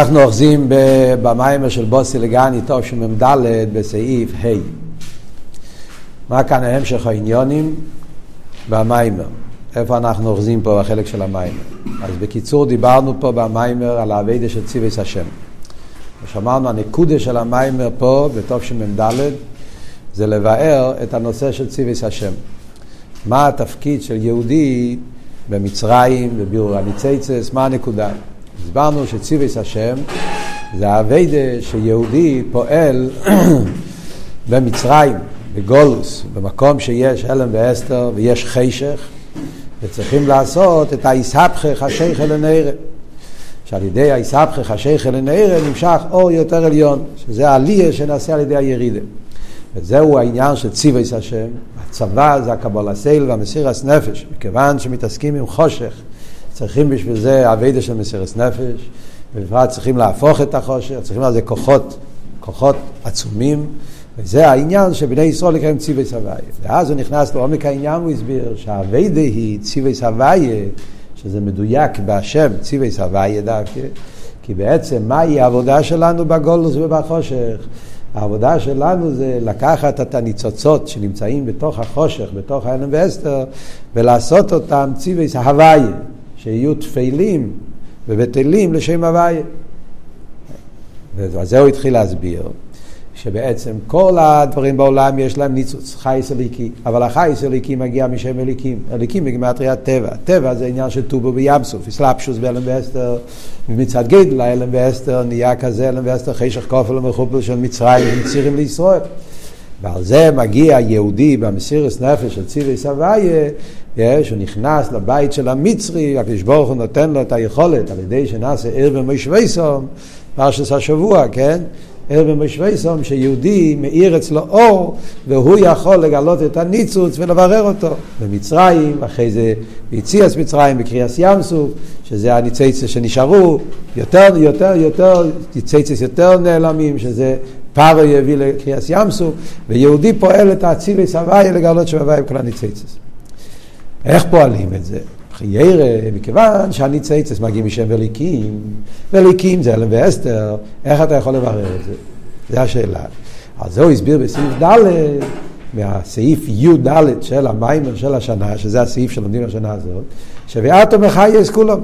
אנחנו אוחזים במיימר של בוסי לגני טוב שמ"ד בסעיף ה' מה כאן המשך העניונים במיימר איפה אנחנו אוחזים פה בחלק של המיימר? אז בקיצור דיברנו פה במיימר על האביידה של ציוויס השם. ושמענו הנקודה של המיימר פה בטוב שמ"ד זה לבאר את הנושא של ציוויס השם. מה התפקיד של יהודי במצרים, בבירור הניציצס, מה הנקודה הסברנו שציוויס השם זה האביידה שיהודי פועל במצרים, בגולוס, במקום שיש הלם ואסתר ויש חשך וצריכים לעשות את האיסהפכך השייכל לנערה שעל ידי האיסהפכך השייכל לנערה נמשך אור יותר עליון שזה העלייה שנעשה על ידי הירידה. וזהו העניין של ציוויס השם. הצבא זה הקבול הסייל והמסירס נפש מכיוון שמתעסקים עם חושך צריכים בשביל זה אביידה של מסירת נפש, ובפרט צריכים להפוך את החושך, צריכים לזה כוחות, כוחות עצומים, וזה העניין שבני ישראל לקיים ציווי סבייה. ואז הוא נכנס לעומק העניין, הוא הסביר שהאביידה היא ציווי סבייה, שזה מדויק בהשם, ציווי סבייה דווקא, כי בעצם מהי העבודה שלנו בגולוס ובחושך? העבודה שלנו זה לקחת את הניצוצות שנמצאים בתוך החושך, בתוך האלם ואסתר, ולעשות אותם ציווי סהוויה. שיהיו תפלים ובטלים לשם הוויה. וזה הוא התחיל להסביר, שבעצם כל הדברים בעולם יש להם ניצוץ, חייס אליקי, אבל החייס אליקי מגיע משם אליקים, אליקים בגמטריית טבע, טבע זה עניין של טובו בים סוף, אסלאפשוס ואלם ואסתר, ומצד גדל האלם ואסתר נהיה כזה אלם ואסתר חשך כופל ומחופל של מצרים ומצעירים לישראל. ועל זה מגיע יהודי במסירת נפש של ציווי סבייה, שהוא נכנס לבית של המצרי, הקדוש ברוך הוא נותן לו את היכולת על ידי שנעשה ער במושוויסום, פרשת השבוע, כן? ער במושוויסום, שיהודי מאיר אצלו אור, והוא יכול לגלות את הניצוץ ולברר אותו. במצרים, אחרי זה ביציאס מצרים, בקריאס ים סוף, שזה הניציצס שנשארו, יותר, יותר, יותר, ניציצס יותר נעלמים, שזה פארו יביא לקריאס ים סוף, ויהודי פועל את האצילי סבייה לגלות שבבייה כל הניציצס. איך פועלים את זה? חיירה, מכיוון שהניציצס מגיעים משם וליקים, וליקים זה אלם ואסתר, איך אתה יכול לברר את זה? זו השאלה. אז זהו הסביר בסעיף ד' מהסעיף י"ד של המיימר של השנה, שזה הסעיף שלומדים השנה הזאת, שביאתו מחייס כולם.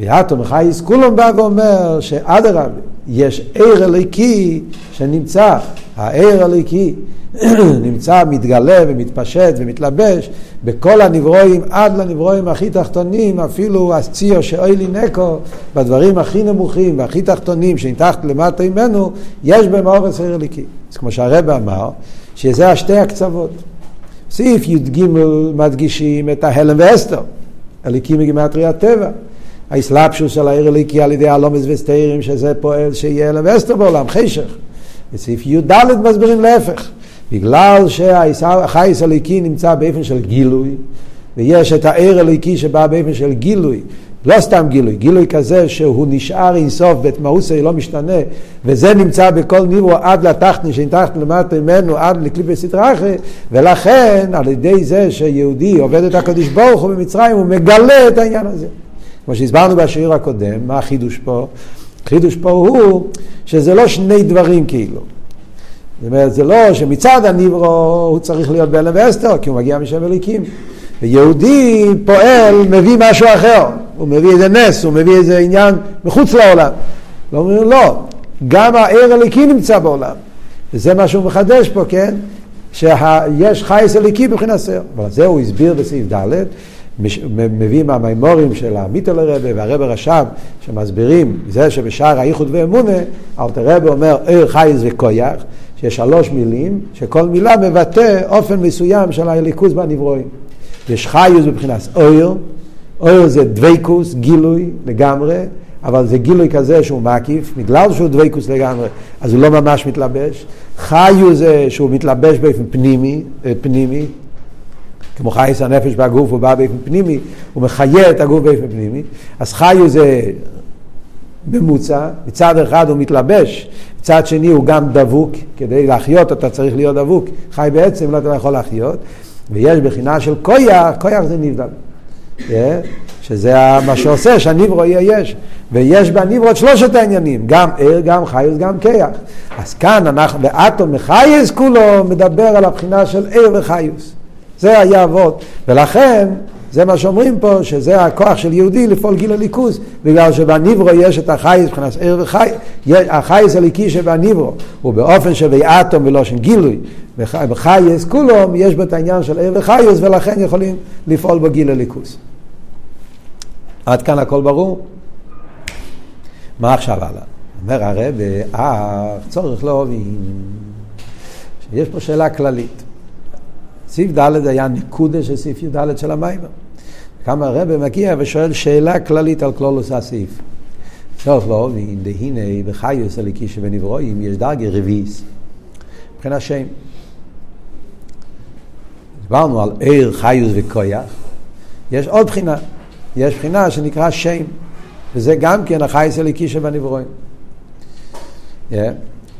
ויאתו מחייס כולם בא ואומר שאדרבה, יש עיר אליקי שנמצא, העיר אליקי נמצא, מתגלה ומתפשט ומתלבש בכל הנברואים עד לנברואים הכי תחתונים, אפילו הציור שאוילי נקו, בדברים הכי נמוכים והכי תחתונים שנתחת למטה ממנו, יש בהם אורס עיר אליקי. אז כמו שהרב אמר, שזה השתי הקצוות. סעיף י"ג מדגישים את ההלם ואסתר, אליקי מגימטרי טבע. האסלאפשוס של העיר אליקי על ידי הלומס וסתירים, שזה פועל שיהיה הלם ואסתר בעולם, חשך. בסעיף י"ד מסבירים להפך. בגלל שהחייס הליקי נמצא באופן של גילוי, ויש את העיר הליקי שבא באופן של גילוי, לא סתם גילוי, גילוי כזה שהוא נשאר אינסוף, בית מאוסי לא משתנה, וזה נמצא בכל ניברו עד לתחתני, שנתחת למטה ממנו, עד לקליפי סטראחה, ולכן על ידי זה שיהודי עובד את הקדוש ברוך הוא במצרים, הוא מגלה את העניין הזה. כמו שהסברנו בשיר הקודם, מה החידוש פה? החידוש פה הוא שזה לא שני דברים כאילו. זאת אומרת, זה לא שמצד הניברו הוא צריך להיות בהלם ואסתר, כי הוא מגיע משם אליקים. ויהודי פועל, מביא משהו אחר, הוא מביא איזה נס, הוא מביא איזה עניין מחוץ לעולם. לא לא, גם הער אליקי נמצא בעולם. וזה מה שהוא מחדש פה, כן? שיש חייס אליקי מבחינת סר. אבל זה הוא הסביר בסעיף ד', מביא מהמימורים של המיטל הרבה והרבה רש"ב, שמסבירים זה שבשער האיחוד ואמונה, אלתר רבה אומר ער חייס וכויח, שיש שלוש מילים, שכל מילה מבטא אופן מסוים של הליכוז בנברואים. יש חיוס מבחינת אויר, אויר זה דבייקוס, גילוי לגמרי, אבל זה גילוי כזה שהוא מקיף, בגלל שהוא דבייקוס לגמרי, אז הוא לא ממש מתלבש. חיוס זה שהוא מתלבש באופן פנימי, אה, פנימי, כמו חייס הנפש בגוף הוא בא באופן פנימי, הוא מחיה את הגוף באופן פנימי, אז חיוס זה ממוצע, מצד אחד הוא מתלבש, מצד שני הוא גם דבוק, כדי להחיות אתה צריך להיות דבוק, חי בעצם לא אתה יכול להחיות, ויש בחינה של כויח, כויח זה נבדל. Yeah. שזה מה שעושה שהניברו יהיה יש. ויש בניברו את שלושת העניינים, גם ער, גם חייס, גם כיח. אז כאן אנחנו, באטום מחייס כולו מדבר על הבחינה של ער וחיוס. זה היה אבות. ולכן, זה מה שאומרים פה, שזה הכוח של יהודי לפעול גיל הליכוז, בגלל שבניברו יש את החייס מבחינת ער וחי, החייס הליקי שבניברו, הוא באופן שבאטום בלושן גילוי, בחייס כולו יש בו את העניין של ער וחייס, ולכן יכולים לפעול בגיל הליכוז. עד כאן הכל ברור? מה עכשיו הלאה? אומר הרב, אה, צורך להבין שיש פה שאלה כללית. סעיף ד' היה נקודה של סעיף י"ד של המים. כמה הרב מגיע ושואל שאלה כללית על כלולוס הסעיף. צורך להבין, דהנה בחיוס הליקי שבנברואים יש דרגי רביס מבחינת שם. דיברנו על עיר, חיוס וכויח. יש עוד בחינה. יש בחינה שנקרא שם, וזה גם כן החייס הליקי שבנברואים. Yeah.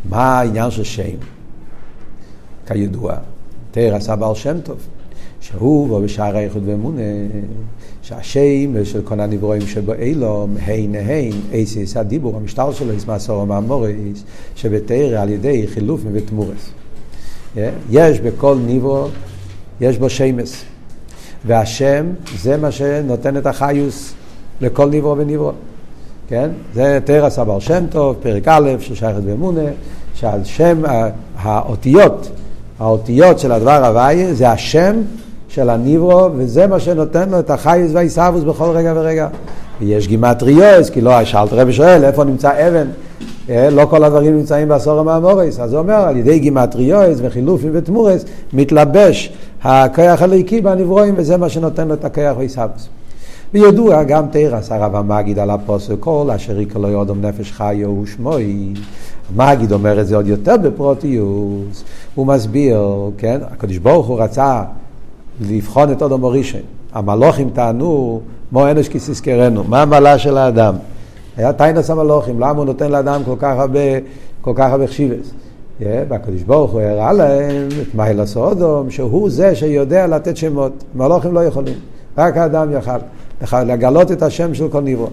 מה העניין של שם? כידוע, תרא עשה בעל שם טוב, שהוא בו בשער האיחוד ואמונה, שהשם של כל הנברואים שבו אילום, הן הן, אייסיס הדיבור, המשטר שלו, יש מעשור ומאמורס, שבתרא על ידי חילוף ותמורס. יש בכל נברו, יש בו שמס. והשם זה מה שנותן את החיוס לכל נברו ונברו. כן? זה תרא סבר שם טוב, פרק א', ששייכת באמונה, שם האותיות, האותיות של הדבר הוויה זה השם של הנברא, וזה מה שנותן לו את החיות וההתהוות בכל רגע ורגע. ויש גימטריאות, כי לא, שאלטער רבי שואל, איפה נמצא אבן? אה, לא כל הדברים נמצאים בעשרה מאמרות, אז הוא אומר, על ידי גימטריאות וחילופים ותמורות, מתלבש הכוח האלוקי בנבראים, וזה מה שנותן לו את הכוח ויסבס. וידוע גם תורת הרב המגיד על הפסוק כל אשר יקרא לו האדם נפש חיה הוא שמו. המגיד אומר את זה עוד יותר בפרטיות, הוא מסביר, כן, הקדוש ברוך הוא רצה לבחון את אודום הראשון. המלוכים טענו, מו אנוש כסיסקרנו, מה המעלה של האדם? היה טיינס המלוכים, למה הוא נותן לאדם כל כך הרבה, כל כך הרבה חשיבס? והקדוש ברוך הוא הראה להם את מיילה סודום, שהוא זה שיודע לתת שמות. מלוכים לא יכולים, רק האדם יכל לגלות את השם של כל נברוא.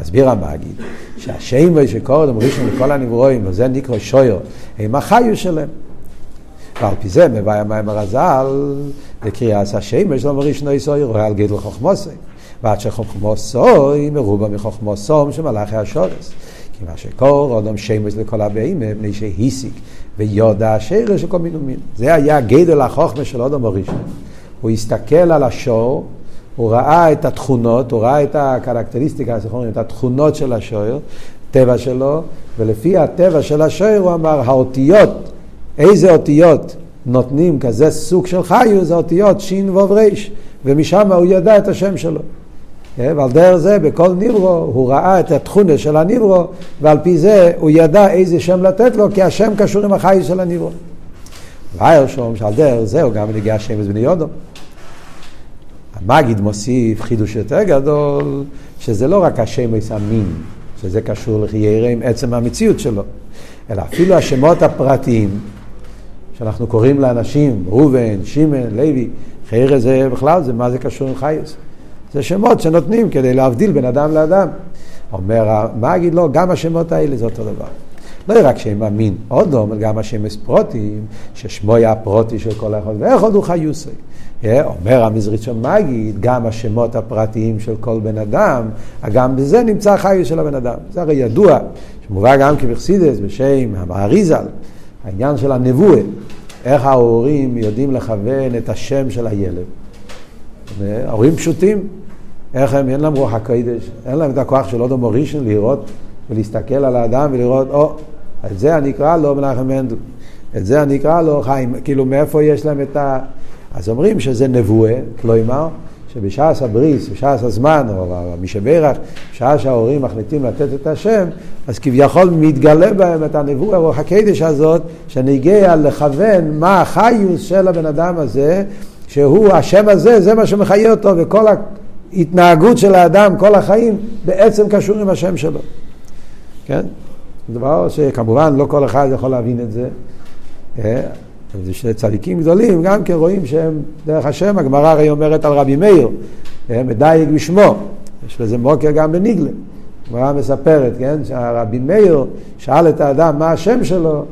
מסביר המגיד, שהשם שקודם ראשון לכל הנברואים, וזה נקרא שויר, הם החיו שלהם. ועל פי זה מביא המים הרז"ל, לקריאת השמש לא מריש נוי סוי רואה על גדל חוכמוסי. ועד שחוכמוסוי מרובה מחוכמוסום שמלאכי השורס. כי מה שקור אדם שמש לכל הבאים מפני שהיסיק ויודע השרש וכל מיני מין. זה היה גדל החוכמה של אדם הראשון. הוא הסתכל על השור, הוא ראה את התכונות, הוא ראה את הקרקטריסטיקה, את התכונות של השור, טבע שלו, ולפי הטבע של השור הוא אמר, האותיות, איזה אותיות נותנים כזה סוג של חיו, זה אותיות שין וו ריש, ומשם הוא ידע את השם שלו. ועל דרך זה בכל ניברו הוא ראה את התכונה של הניברו ועל פי זה הוא ידע איזה שם לתת לו כי השם קשור עם החי של הניברו. ואייר שום שעל דרך זה הוא גם נגיע השם בני יודו. המגיד מוסיף חידוש יותר גדול שזה לא רק השם המין שזה קשור לחיירה עם עצם המציאות שלו אלא אפילו השמות הפרטיים שאנחנו קוראים לאנשים ראובן, שמן, לוי, חיירה זה בכלל זה מה זה קשור עם חייס. זה שמות שנותנים כדי להבדיל בין אדם לאדם. אומר המגיד לא, גם השמות האלה זה אותו דבר. לא רק שם אמין, עוד לא, גם השמש פרוטים, ששמו היה פרוטי של כל אחד ואחד הוא חיוסי. אומר המזרית של מגיד, גם השמות הפרטיים של כל בן אדם, גם בזה נמצא החיוס של הבן אדם. זה הרי ידוע, שמובא גם כבחסידס בשם המאריזל, העניין של הנבואה, איך ההורים יודעים לכוון את השם של הילד. ההורים פשוטים, איך הם, אין להם רוח הקודש, אין להם את הכוח של אודו מורישן לראות ולהסתכל על האדם ולראות, או, את זה אני אקרא לו מנחם מנדל, את זה אני אקרא לו חיים, כאילו מאיפה יש להם את ה... אז אומרים שזה נבואה, כלומר, שבשעת הבריס, בשעת הזמן, או מי שברך, בשעה שההורים מחליטים לתת את השם, אז כביכול מתגלה בהם את הנבואה, רוח הקדש הזאת, שנגיע לכוון מה החיוס של הבן אדם הזה, שהוא, השם הזה, זה מה שמחיה אותו, וכל ההתנהגות של האדם, כל החיים, בעצם קשור עם השם שלו. כן? דבר שכמובן לא כל אחד יכול להבין את זה. אה? זה שני צדיקים גדולים, גם כן רואים שהם דרך השם, הגמרא הרי אומרת על רבי מאיר, מדייק בשמו, יש לזה מוקר גם בניגלה. הגמרא מספרת, כן, שהרבי מאיר שאל את האדם מה השם שלו,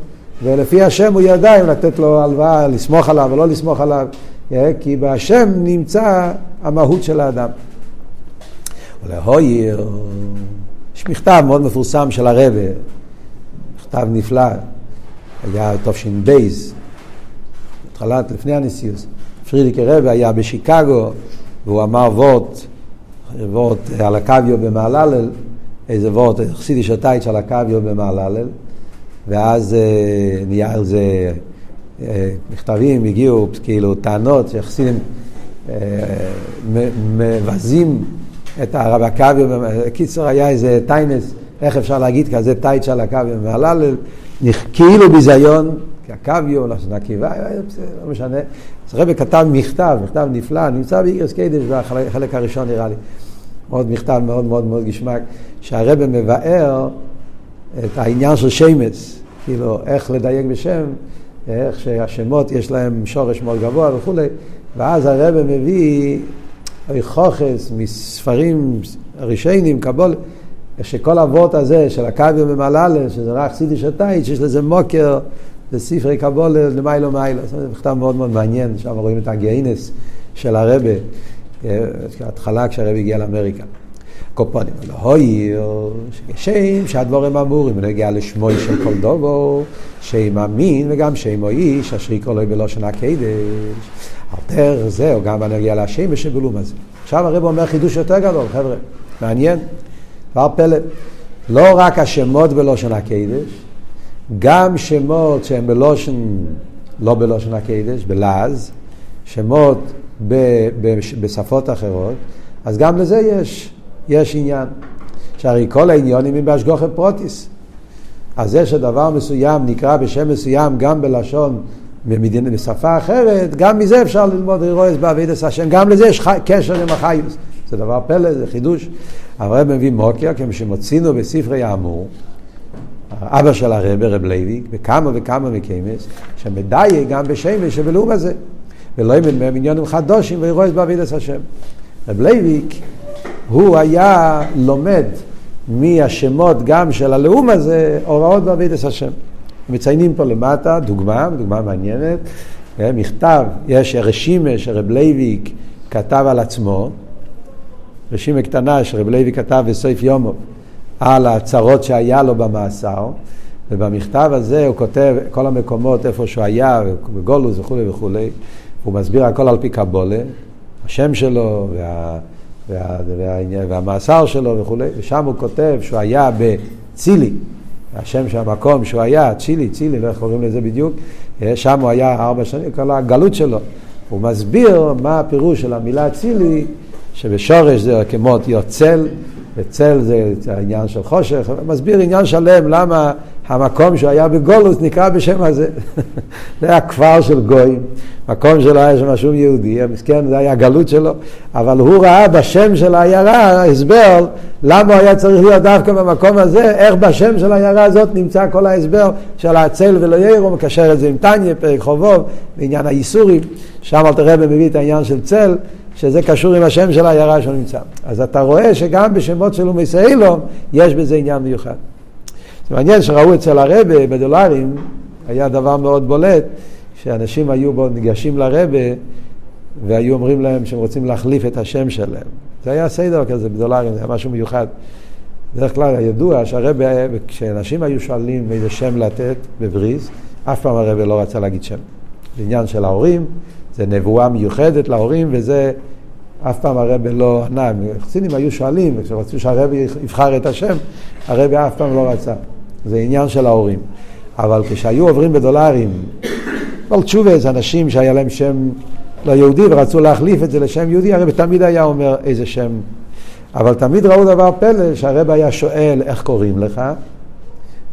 ולפי השם הוא ידע אם לתת לו הלוואה, לסמוך עליו או לא לסמוך עליו, כי בהשם נמצא המהות של האדם. ולהויר, יש מכתב מאוד מפורסם של הרבה, מכתב נפלא, היה תש"ב, התחלת, לפני הנשיאות. פרידיקי רבי היה בשיקגו, והוא אמר וורט, וורט על הקוויו במעללל, איזה וורט, חסידי שטייץ' על הקוויו במעללל, ואז אה, נהיה על זה אה, מכתבים, הגיעו כאילו טענות שחסידים אה, מבזים את הרב הקוויו, קיצור היה איזה טיינס, איך אפשר להגיד כזה טייץ' על הקוויו במעללל, כאילו ביזיון, הקוויו, לשון עקיבא, לא משנה. אז הרבי כתב מכתב, מכתב נפלא, נמצא באיגרס קיידש בחלק הראשון נראה לי. מאוד מכתב מאוד מאוד מאוד גשמק, שהרבי מבאר את העניין של שמץ, כאילו איך לדייק בשם, איך שהשמות יש להם שורש מאוד גבוה וכולי, ואז הרבי מביא חוכס מספרים ראשונים, קבול, שכל אבות הזה של הקוויו ממלאלה, שזה רק סידי שטייץ', שיש לזה מוקר בספרי קבולה למיילו מיילו. זה מכתב מאוד מאוד מעניין, שם רואים את הגיינס של הרבה, ההתחלה כשהרבה הגיע לאמריקה. קופונים, לא הויר, שם שהדבורים אמורים, בנגיע לשמוי של כל דובו, שם אמין וגם שם או איש, אשר יקרא לו בלושן הקדש. על דרך זה, או גם בנגיע לשם ושבלום הזה. עכשיו הרב אומר חידוש יותר גדול, חבר'ה, מעניין, דבר פלא. לא רק השמות בלושן הקדש, גם שמות שהם בלושן, לא בלושן הקדש, בלעז, שמות ב, ב, בשפות אחרות, אז גם לזה יש, יש עניין. שהרי כל העניונים הם בהשגוחת פרוטיס. אז זה שדבר מסוים נקרא בשם מסוים גם בלשון במדינה, בשפה אחרת, גם מזה אפשר ללמוד רואה בעבידת השם, גם לזה יש קשר עם החיוס. זה דבר פלא, זה חידוש. הרב מביא מוקר, כמו שמוצאינו בספרי האמור, אבא של הרב, רב לוי, בכמה וכמה מקיימס, שמדייק גם בשמש שבלאום הזה. ולא ימד מהם עניונים חדושים וירועס בעבידת השם. רב לוי'ק, הוא היה לומד מהשמות גם של הלעומת זה, הוראות בעבודת השם. מציינים פה למטה דוגמה, דוגמה מעניינת, אה, מכתב, יש רשימה שרב לוי'ק כתב על עצמו, רשימה קטנה שרב לוי'ק כתב בסוף יומו. על הצרות שהיה לו במאסר, ובמכתב הזה הוא כותב כל המקומות איפה שהוא היה, בגולוס וכולי וכולי, הוא מסביר הכל על פי קבולה, השם שלו וה, וה, וה, וה, והמאסר שלו וכולי, ושם הוא כותב שהוא היה בצילי, השם של המקום שהוא היה, צילי, צילי, לא איך קוראים לזה בדיוק, שם הוא היה ארבע שנים, כל הגלות שלו. הוא מסביר מה הפירוש של המילה צילי, שבשורש זה כמו יוצל, וצל זה העניין של חושך, מסביר עניין שלם למה המקום שהוא היה בגולוס נקרא בשם הזה. זה היה כפר של גויים, מקום שלא היה שם שום יהודי, המסכן זה היה הגלות שלו, אבל הוא ראה בשם של העיירה הסבר למה הוא היה צריך להיות דווקא במקום הזה, איך בשם של העיירה הזאת נמצא כל ההסבר של הצל ולא יאיר, הוא מקשר את זה עם טניה, פרק חובוב, בעניין האיסורים, שם אלתר רבי מביא את העניין של צל. שזה קשור עם השם של העיירה שהוא נמצא. אז אתה רואה שגם בשמות של אומי סיילום יש בזה עניין מיוחד. זה מעניין שראו אצל הרבה בדולרים, היה דבר מאוד בולט, שאנשים היו בו ניגשים לרבה והיו אומרים להם שהם רוצים להחליף את השם שלהם. זה היה סדר כזה בדולרים, זה היה משהו מיוחד. בדרך כלל ידוע שהרבה, כשאנשים היו שואלים איזה שם לתת בבריז, אף פעם הרבה לא רצה להגיד שם. זה עניין של ההורים, זה נבואה מיוחדת להורים, וזה אף פעם הרבי לא ענה. חסידים היו שואלים, כשרצו שהרבי יבחר את השם, הרבי אף פעם לא רצה. זה עניין של ההורים. אבל כשהיו עוברים בדולרים, כל תשובה זה אנשים שהיה להם שם לא יהודי ורצו להחליף את זה לשם יהודי, הרבי תמיד היה אומר איזה שם. אבל תמיד ראו דבר פלא, שהרבי היה שואל איך קוראים לך,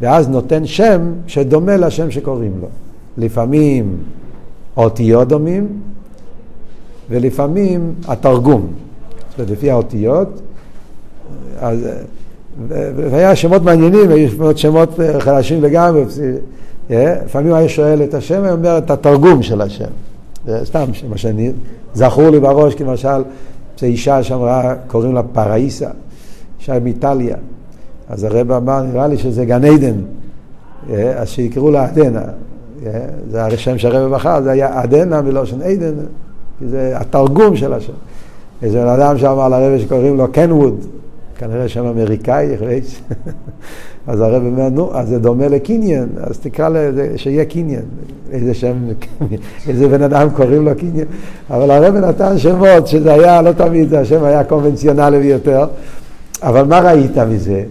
ואז נותן שם שדומה לשם שקוראים לו. לפעמים האותיות דומים, ולפעמים התרגום. זאת אומרת, לפי האותיות, אז, והיה שמות מעניינים, היו שמות חלשים לגמרי. אה, לפעמים היה שואל את השם, היה אומר את התרגום של השם. סתם, מה שאני, זכור לי בראש, כמשל, אישה שאמרה, קוראים לה פראיסה, אישה מאיטליה. אז הרב אמר, נראה לי שזה גן עדן, אה, אז שיקראו לה עדנה. זה השם שהרב בחר, זה היה עדנה מלושן עדן, כי זה התרגום של השם. איזה בן אדם שאמר לרב שקוראים לו קנווד, כנראה שם אמריקאי, אז הרב אומר, נו, אז זה דומה לקניין, אז תקרא לזה, שיהיה קניין. איזה שם, איזה בן אדם קוראים לו קניין. אבל הרב נתן שמות, שזה היה, לא תמיד, השם היה קונבנציונלי ביותר. אבל מה ראית מזה?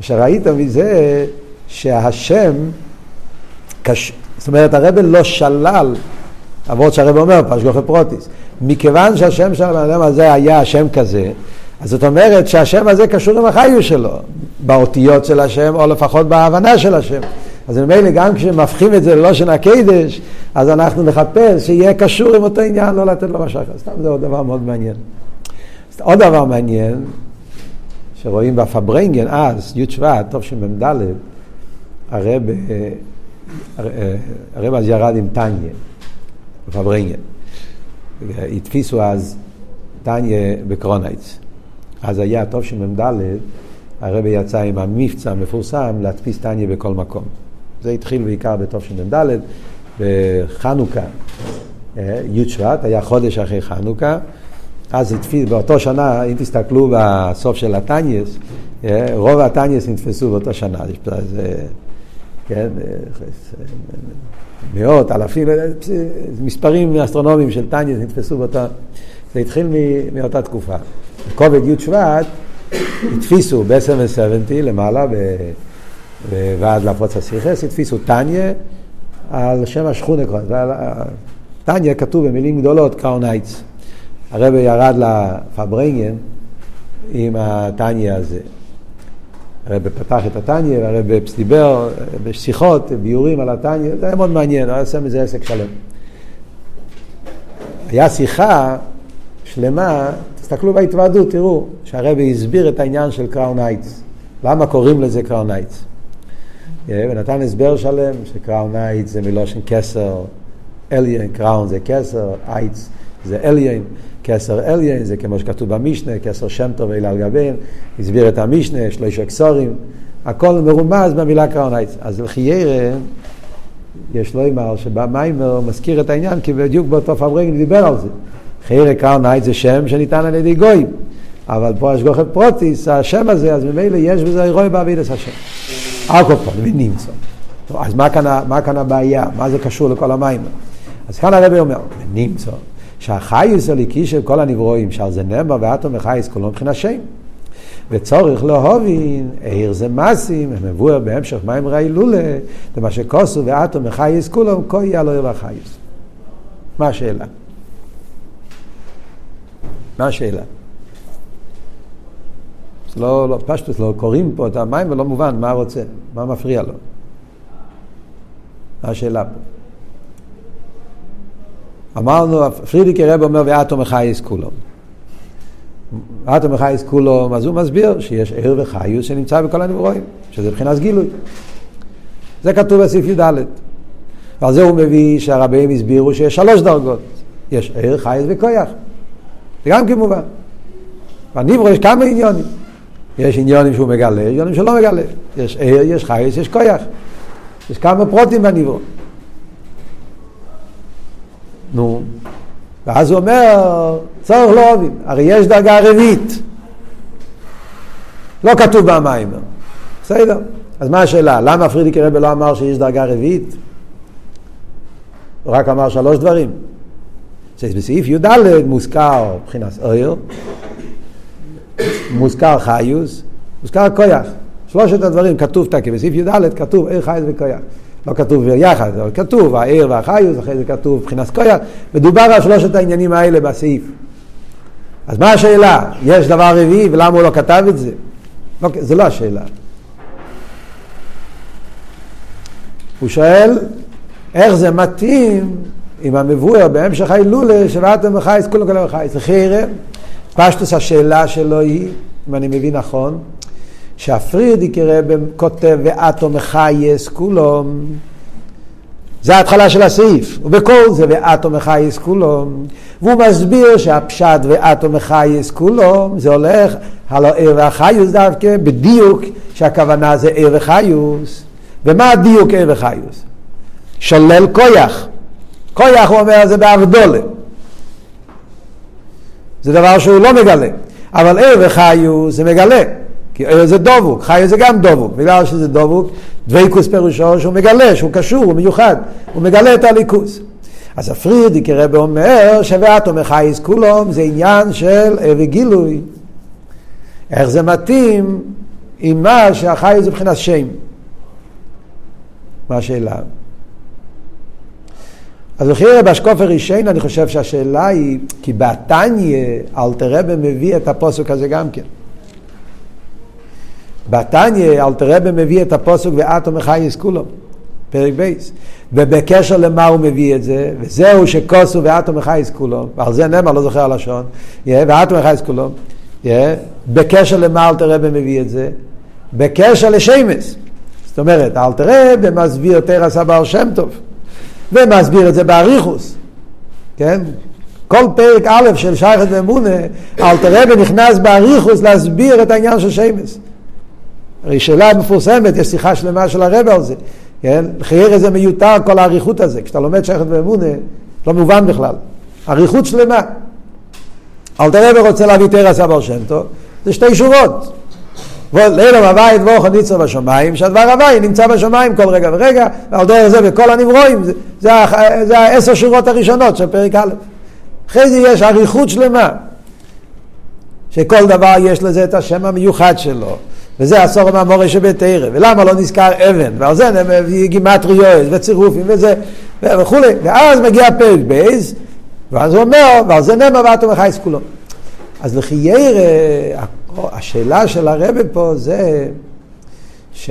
שראית מזה שהשם. זאת אומרת, הרב לא שלל, למרות שהרב אומר, פשגוכי פרוטיס, מכיוון שהשם של הבן אדם הזה היה השם כזה, אז זאת אומרת שהשם הזה קשור עם החיו שלו, באותיות של השם, או לפחות בהבנה של השם. אז ממילא גם כשמפכים את זה ללושן הקדש, אז אנחנו נחפש שיהיה קשור עם אותו עניין, לא לתת לו אחר. סתם זה עוד דבר מאוד מעניין. עוד דבר מעניין, שרואים בפברנגן אז, י' שבט, טוב שמ"ד, הרב, הרב אז ירד עם טניה, בפברנגן. התפיסו אז טניה בקרונייץ. אז היה טוב שמ"ד, הרבי יצא עם המבצע המפורסם להדפיס טניה בכל מקום. זה התחיל בעיקר בתשמ"ד, בחנוכה, אה, י' שבט, היה חודש אחרי חנוכה. אז התפיס, באותו שנה, אם תסתכלו בסוף של הטניאס, אה, רוב הטניאס נתפסו באותה שנה. איזה, כן, אה, מאות, אלפים, מספרים אסטרונומיים של טניאס נתפסו באותה, זה התחיל מאותה תקופה. כובד י' שבט, התפיסו ב-770 למעלה, ועד להפרוץ הסיכס, התפיסו טניה על שם השכונה. תניא כתוב במילים גדולות קראון הייטס. הרבי ירד לפארברענגען עם התניא הזה. הרבי פתח את התניא, והרבי דיבר בשיחות, ביאורים על התניא, זה היה מאוד מעניין, הוא היה עושה מזה עסק שלם. היה שיחה שלמה, תסתכלו בהתוועדות, תראו, שהרבי הסביר את העניין של קראון הייטס. למה קוראים לזה קראון? אה, ונתן הסבר שלם שקראון אייטס זה מלושן כסר, אליין, קראון זה כסר, אייטס זה אליין, כסר אליין זה כמו שכתוב במשנה, כסר שם טוב ואלה על גביהם, הסביר את המשנה, שלושה קסורים, הכל מרומז במילה אייטס. אז לחיירה יש לו אמר שבמיימר מזכיר את העניין כי בדיוק באותו פברנגל דיבר על זה. חיירה אייטס זה שם שניתן על ידי גויים. אבל פה יש גוחל פרוטיס, השם הזה, אז ממילא יש בזה אירוע בעבידת השם. אלקופון, ונמצא. אז מה כאן, מה כאן הבעיה? מה זה קשור לכל המים? אז כאן הרבי אומר, ונמצא, שהחייס הליקי של כל הנברואים, שעל זה נאמר ואטום וחייס כולו מבחינת שם. וצורך להובין, עיר זה מסים, הם מבואר בהמשך מים ראי לולה, למה שכוסו ואטום וחייס כולם, כה יהיה לו וחייס. מה השאלה? מה השאלה? לא, לא, פשטוס, לא קוראים פה את המים ולא מובן מה רוצה, מה מפריע לו. מה השאלה פה? אמרנו, פרידיקי רב אומר, ואטום מחייס כולו. ואטום מחייס כולו, אז הוא מסביר שיש ער וחיוס שנמצא בכל הנברואים, שזה מבחינת גילוי. זה כתוב בסעיף י"ד. ועל זה הוא מביא שהרבים הסבירו שיש שלוש דרגות. יש ער, חייס וכויח. זה גם כמובן. בנברו יש כמה עניונים. יש עניונים שהוא מגלה, עניונים שלא מגלה. יש ער, יש חייס, יש כויח. יש כמה פרוטים בנברו. נו, ואז הוא אומר, צורך לא אוהבים, הרי יש דרגה רביעית. לא כתוב במים. בסדר. אז מה השאלה? למה פרידיקי רבי לא אמר שיש דרגה רביעית? הוא רק אמר שלוש דברים. בסעיף י"ד מוזכר מבחינת אויר, מוזכר חיוס, מוזכר כויח. שלושת הדברים כתוב תקי, בסעיף י"ד כתוב עיר חיוס וכויח. לא כתוב יחד, אבל כתוב העיר והחיוס, אחרי זה כתוב מבחינת כויח. מדובר על שלושת העניינים האלה בסעיף. אז מה השאלה? יש דבר רביעי ולמה הוא לא כתב את זה? לא, זה לא השאלה. הוא שואל איך זה מתאים עם המבואר בהמשך ההילולה שבאתם וחייס, כולם כולם וחייס. חרם, פשטוס השאלה שלו היא, אם אני מבין נכון, שהפרידיקי רב כותב ואטו מחייס כולם, זה ההתחלה של הסעיף, ובכל זה ואטום החייס כולו, והוא מסביר שהפשט ואטום החייס כולו, זה הולך על העיר והחיוס דווקא, בדיוק שהכוונה זה עיר וחיוס. ומה הדיוק עיר וחיוס? שולל כויח. כויח הוא אומר זה באבדולה. זה דבר שהוא לא מגלה. אבל ער וחיוס זה מגלה. כי ער זה דבוק, חיוס זה גם דבוק. בגלל שזה דבוק, דבקוס פירושו שהוא מגלה, שהוא קשור, הוא מיוחד. הוא מגלה את הליכוס. אז הפרידיק רבי אומר שוויאטום חייס כולום זה עניין של וגילוי. איך זה מתאים עם מה שהחייס זה מבחינת שם. מה השאלה? אז בחירה באשקוף הראשון אני חושב שהשאלה היא, כי בתניא אלתר רבי מביא את הפוסק הזה גם כן. בתניא אלתר רבי מביא את הפוסק ואטום מחייס כולו, פרק בייס. ובקשר למה הוא מביא את זה, וזהו שכוסו ואטום מחייס כולו, ועל זה נאמר, לא זוכר הלשון, ואטום מחייס כולו, בקשר למה אלתר רבי מביא את זה? בקשר לשמס. זאת אומרת, אלתר רבי מסביר תרס הבעל שם טוב. ומסביר את זה באריכוס, כן? כל פרק א' של שייכת ואמונה, אלתר רבי נכנס באריכוס להסביר את העניין של שמס. הרי שאלה מפורסמת, יש שיחה שלמה של הרבי על זה, כן? חייר זה מיותר כל האריכות הזה, כשאתה לומד שייכת ואמונה, לא מובן בכלל. אריכות שלמה. אלתר רבי רוצה להביא תרס אבר שם טוב, זה שתי שורות. לילה מבית ואוכל ניצו בשמיים, שהדבר הוואי נמצא בשמיים כל רגע ורגע, ועל דרך זה בכל הנברואים, זה, זה, זה העשר שורות הראשונות של פרק א'. אחרי זה יש אריכות שלמה, שכל דבר יש לזה את השם המיוחד שלו, וזה הסור מהמורה שבתרא, ולמה לא נזכר אבן, ועל זה גימטריות וצירופים וזה, וכולי, ואז מגיע פרק בייז, ואז הוא אומר, ועל זה נאמר ואתו מחייס כולו. אז לחיירא, השאלה של הרבה פה זה ש,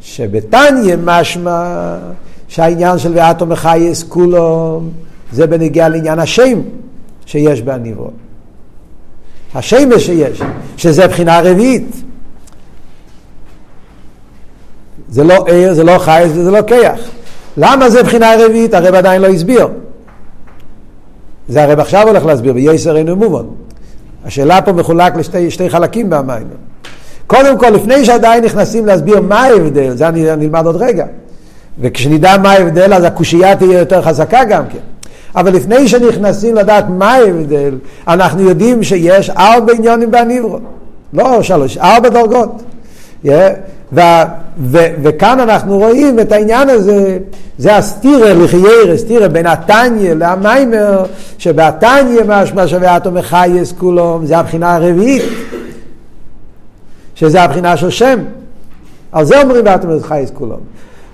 שבתניא משמע שהעניין של ואתו מחייס כולו זה בנגיע לעניין השם שיש בהניבו. השם שיש, שזה בחינה רביעית. זה לא ער, זה לא חייס וזה לא כיח. למה זה בחינה רביעית? הרב עדיין לא הסביר. זה הרב עכשיו הולך להסביר, וייסר אינו מובן. השאלה פה מחולק לשתי חלקים במים. קודם כל, לפני שעדיין נכנסים להסביר מה ההבדל, זה אני נלמד עוד רגע. וכשנדע מה ההבדל, אז הקושייה תהיה יותר חזקה גם כן. אבל לפני שנכנסים לדעת מה ההבדל, אנחנו יודעים שיש ארבע עניונים בניברו. לא שלוש, ארבע דרגות. Yeah. ו- ו- וכאן אנחנו רואים את העניין הזה, זה הסטירה לחיירה, סטירה בין התניא למיימר, שבתניא משמע שווה אטום מחייס כולום, זה הבחינה הרביעית, שזה הבחינה של שם. על זה אומרים באטום מחייס כולום.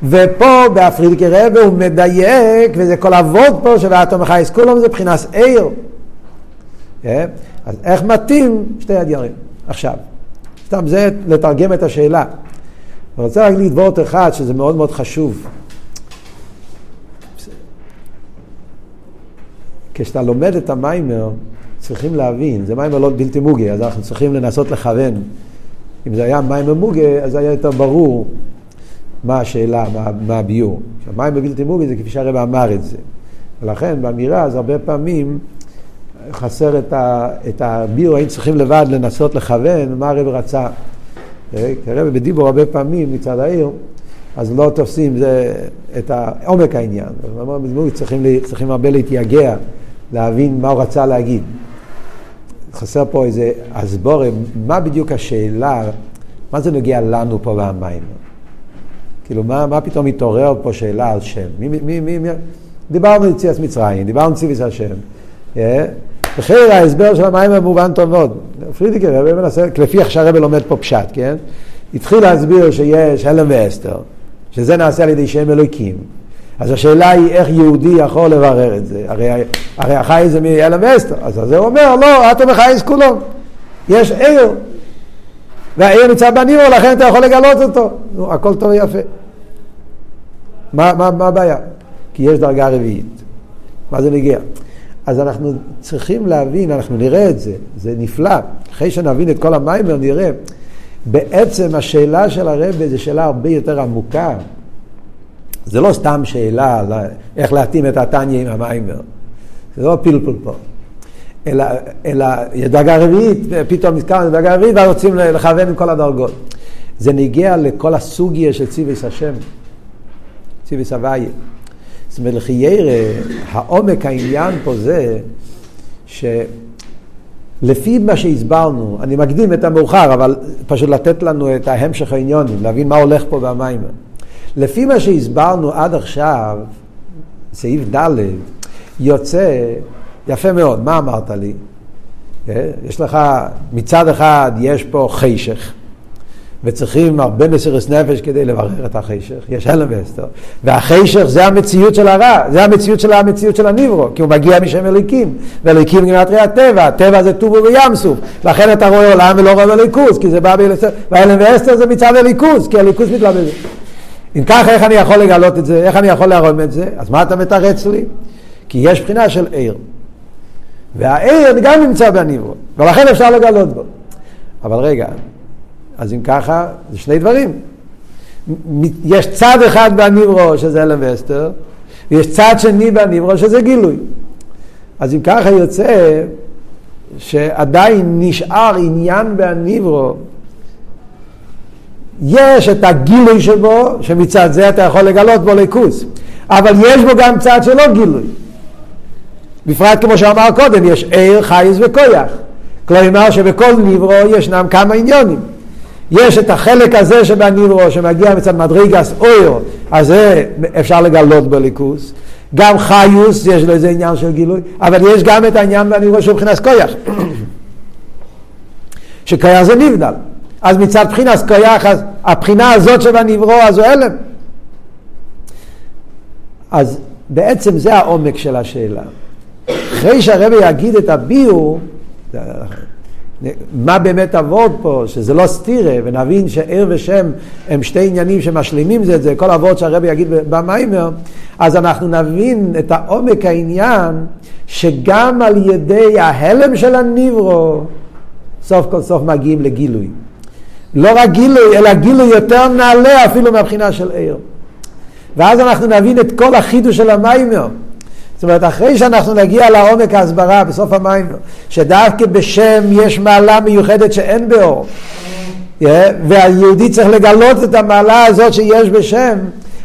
ופה באפרידיקי רבי הוא מדייק, וזה כל אבות פה שבאטום מחייס כולום זה בחינת עיר. Yeah. אז איך מתאים שתי הדברים? עכשיו, סתם זה לתרגם את השאלה. אני רוצה להגיד וורט אחד שזה מאוד מאוד חשוב. כשאתה לומד את המיימר, צריכים להבין, זה מיימר לא בלתי מוגה, אז אנחנו צריכים לנסות לכוון. אם זה היה מיימר מוגה, אז היה יותר ברור מה השאלה, מה, מה הביור. מיימר בלתי מוגה זה כפי שהרבא אמר את זה. ולכן באמירה, אז הרבה פעמים חסר את, ה, את הביור, היינו צריכים לבד לנסות לכוון מה הרב רצה. אה, הרב בדיבור הרבה פעמים מצד העיר, אז לא תופסים זה, את עומק העניין. צריכים, צריכים הרבה להתייגע, להבין מה הוא רצה להגיד. חסר פה איזה הסבורה, מה בדיוק השאלה, מה זה נוגע לנו פה במים? כאילו, מה, מה פתאום מתעורר פה שאלה על שם? מי, מי, מי, מי, דיברנו על יציאת מצרים, דיברנו על ציוויס השם. אה? בכיר ההסבר של הוא מובן טוב מאוד. פרידיקר, הרבי מנסה, לפי איך שהרבי לומד פה פשט, כן? התחיל להסביר שיש הלם ואסתר, שזה נעשה על ידי שם אלוקים. אז השאלה היא איך יהודי יכול לברר את זה. הרי, הרי החי זה מהלם ואסתר. אז זה אומר, לא, אתה מחייס כולו. יש עיר, והעיר נמצא בנירו, לכן אתה יכול לגלות אותו. נו, הכל טוב ויפה. מה, מה, מה הבעיה? כי יש דרגה רביעית. מה זה נגיע? אז אנחנו צריכים להבין, אנחנו נראה את זה, זה נפלא. אחרי שנבין את כל המיימר נראה. בעצם השאלה של הרבה זו שאלה הרבה יותר עמוקה. זה לא סתם שאלה איך להתאים את התניא עם המיימר. זה לא פלפול פה. אלא, אלא יש דרגה רביעית, פתאום נזכרנו דרגה רביעית, ואז רוצים לכוון עם כל הדרגות. זה נגיע לכל הסוגיה של ציוויס השם, ציוויס הוויה. זאת אומרת, לכי ירא, העומק העניין פה זה שלפי מה שהסברנו, אני מקדים את המאוחר, אבל פשוט לתת לנו את ההמשך העניונים, להבין מה הולך פה במים. לפי מה שהסברנו עד עכשיו, סעיף ד', יוצא יפה מאוד, מה אמרת לי? אה, יש לך, מצד אחד יש פה חשך, וצריכים הרבה מסירות נפש כדי לברר את החשך, יש הלם ואסתר, והחשך זה המציאות של הרע, זה המציאות של המציאות של הניברו, כי הוא מגיע משם אליקים, ואליקים גמטרי הטבע, הטבע זה טובו וים סוף, לכן אתה רואה עולם ולא רואה אליקוס, כי זה בא באלסתר, וההלם ואסתר זה מצד אליקוס, כי אליקוס מתלבד. אם ככה, איך אני יכול לגלות את זה? איך אני יכול להרום את זה? אז מה אתה מתרץ לי? כי יש בחינה של עיר. והעיר גם נמצא בניברו, ולכן אפשר לגלות בו. אבל רגע, אז אם ככה, זה שני דברים. יש צד אחד בניברו שזה אלם ואסתר, ויש צד שני בניברו שזה גילוי. אז אם ככה יוצא שעדיין נשאר עניין בניברו, יש את הגילוי שבו, שמצד זה אתה יכול לגלות בו ליכוס, אבל יש בו גם צד שלא גילוי. בפרט כמו שאמר קודם, יש עיר, חייס וכויח. כלומר שבכל ניברו ישנם כמה עניונים. יש את החלק הזה שבניברו שמגיע מצד מדרגס אויר, אז זה אפשר לגלות בליכוס. גם חיוס, יש לו איזה עניין של גילוי, אבל יש גם את העניין בניברו שהוא מבחינת כויח. שכויח זה נבדל. אז מצד בחינס כויח, אז הבחינה הזאת שבניברו, אז הוא הלם. אז בעצם זה העומק של השאלה. אחרי שהרבי יגיד את הביאו, מה באמת עבוד פה, שזה לא סתירה, ונבין שער ושם הם שתי עניינים שמשלימים זה את זה, כל עבוד שהרבי יגיד במיימר, אז אנחנו נבין את העומק העניין, שגם על ידי ההלם של הניברו, סוף כל סוף מגיעים לגילוי. לא רק גילוי, אלא גילוי יותר נעלה אפילו מהבחינה של ער. ואז אנחנו נבין את כל החידוש של המיימר. זאת אומרת, אחרי שאנחנו נגיע לעומק ההסברה בסוף המים, שדווקא בשם יש מעלה מיוחדת שאין באור, yeah, והיהודי צריך לגלות את המעלה הזאת שיש בשם,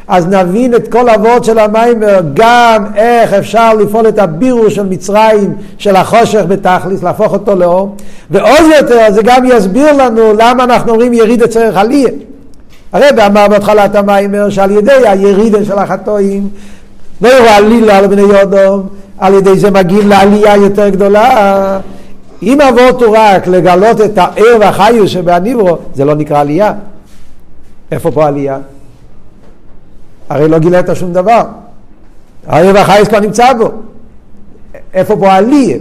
אז נבין את כל אבות של המיימר, גם איך אפשר לפעול את הבירו של מצרים, של החושך בתכליס, להפוך אותו לאור, ועוד יותר זה גם יסביר לנו למה אנחנו אומרים יריד אצלך עליה. הרב אמר בהתחלת המיימר שעל ידי הירידה של החטואים לא יראו עלילה על בני יודום, על ידי זה מגיעים לעלייה יותר גדולה. אם אבות הוא רק לגלות את הער והחיוס שבהניברו, זה לא נקרא עלייה. איפה פה עלייה? הרי לא גילית שום דבר. הער והחיוס כבר נמצא בו. איפה פה עלייה?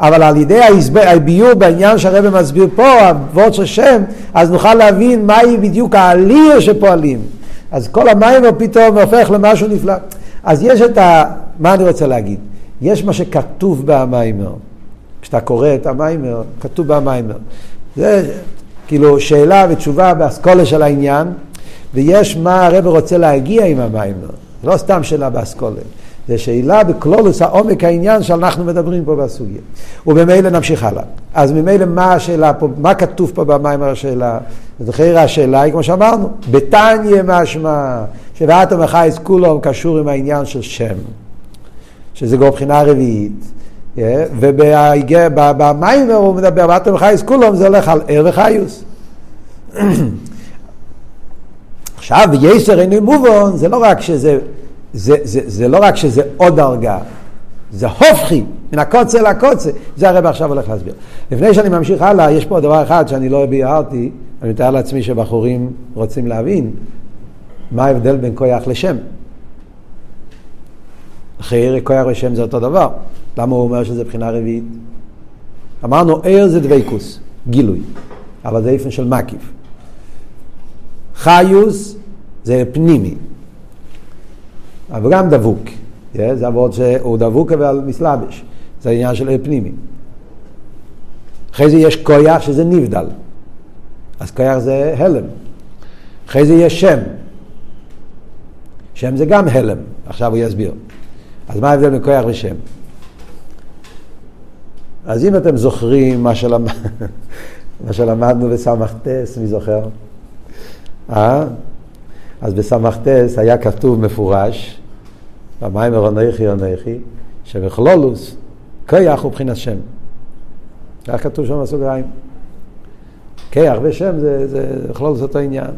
אבל על ידי הביור בעניין שהרבא מסביר פה, אבות של שם, אז נוכל להבין מהי בדיוק העלייה שפועלים. אז כל המים פתאום הופך למשהו נפלא. אז יש את ה... מה אני רוצה להגיד? יש מה שכתוב במיימר. כשאתה קורא את המיימר, כתוב במיימר. זה כאילו שאלה ותשובה באסכולה של העניין, ויש מה הרב רוצה להגיע עם המיימר. לא סתם שאלה באסכולה. זה שאלה בקלולוס העומק העניין שאנחנו מדברים פה בסוגיה. וממילא נמשיך הלאה. אז ממילא מה השאלה פה, מה כתוב פה במיימר השאלה? זוכר השאלה היא כמו שאמרנו, בתניא משמע, שבעת המחייס כולו קשור עם העניין של שם, שזה כבר בחינה רביעית. ובמיימר הוא מדבר, בעת המחייס כולו זה הולך על ער וחיוס. עכשיו, ויסר אינו מובן, זה לא רק שזה, זה, זה, זה לא רק שזה עוד דרגה, זה הופכי, מן הקוצה לקוצה. זה הרב עכשיו הולך להסביר. לפני שאני ממשיך הלאה, יש פה דבר אחד שאני לא ביארתי, אני מתאר לעצמי שבחורים רוצים להבין מה ההבדל בין כויח לשם. אחרי כויח ושם זה אותו דבר. למה הוא אומר שזה בחינה רביעית? אמרנו, ער זה דבייקוס, גילוי, אבל זה איפן של מקיף. חיוס זה פנימי, אבל גם דבוק. זה עבוד שהוא דבוק אבל מסלבש, זה העניין של פנימי. אחרי זה יש כויח שזה נבדל, אז כויח זה הלם. אחרי זה יש שם, שם זה גם הלם, עכשיו הוא יסביר. אז מה ההבדל בין ושם? אז אם אתם זוכרים מה, שלמד, מה שלמדנו בסמ"טס, מי זוכר? אה? אז בסמ"טס היה כתוב מפורש, במים אונכי אונכי, שבכלולוס כיח הוא מבחינת שם. היה כתוב שם בסוגריים. כיח ושם זה, זה בכלולוס אותו עניין.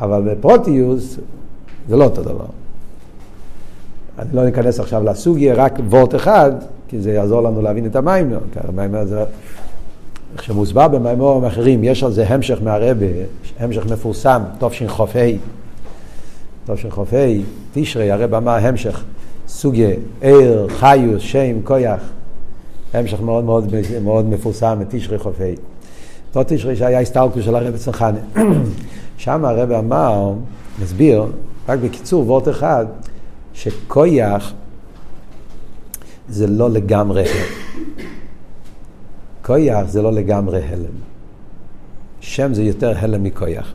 אבל בפרוטיוס זה לא אותו דבר. אני לא ניכנס עכשיו לסוגיה, רק וורט אחד, כי זה יעזור לנו להבין את המים. המים זה, איך שמוסבר במימורים אחרים, יש על זה המשך מהרבה, המשך מפורסם, תשכ"ה, תשכ"ה, תשרי, הרב אמר המשך, סוגיה, עיר, חיוס, שם, כויח, המשך מאוד מאוד, מאוד מפורסם, תשרי ח"ה. אותו תשרי שהיה הסתלקות של הרב צנחני. שם הרב אמר, מסביר, רק בקיצור, וורט אחד, שכויח זה לא לגמרי הלם. כויח זה לא לגמרי הלם. שם זה יותר הלם מכויח.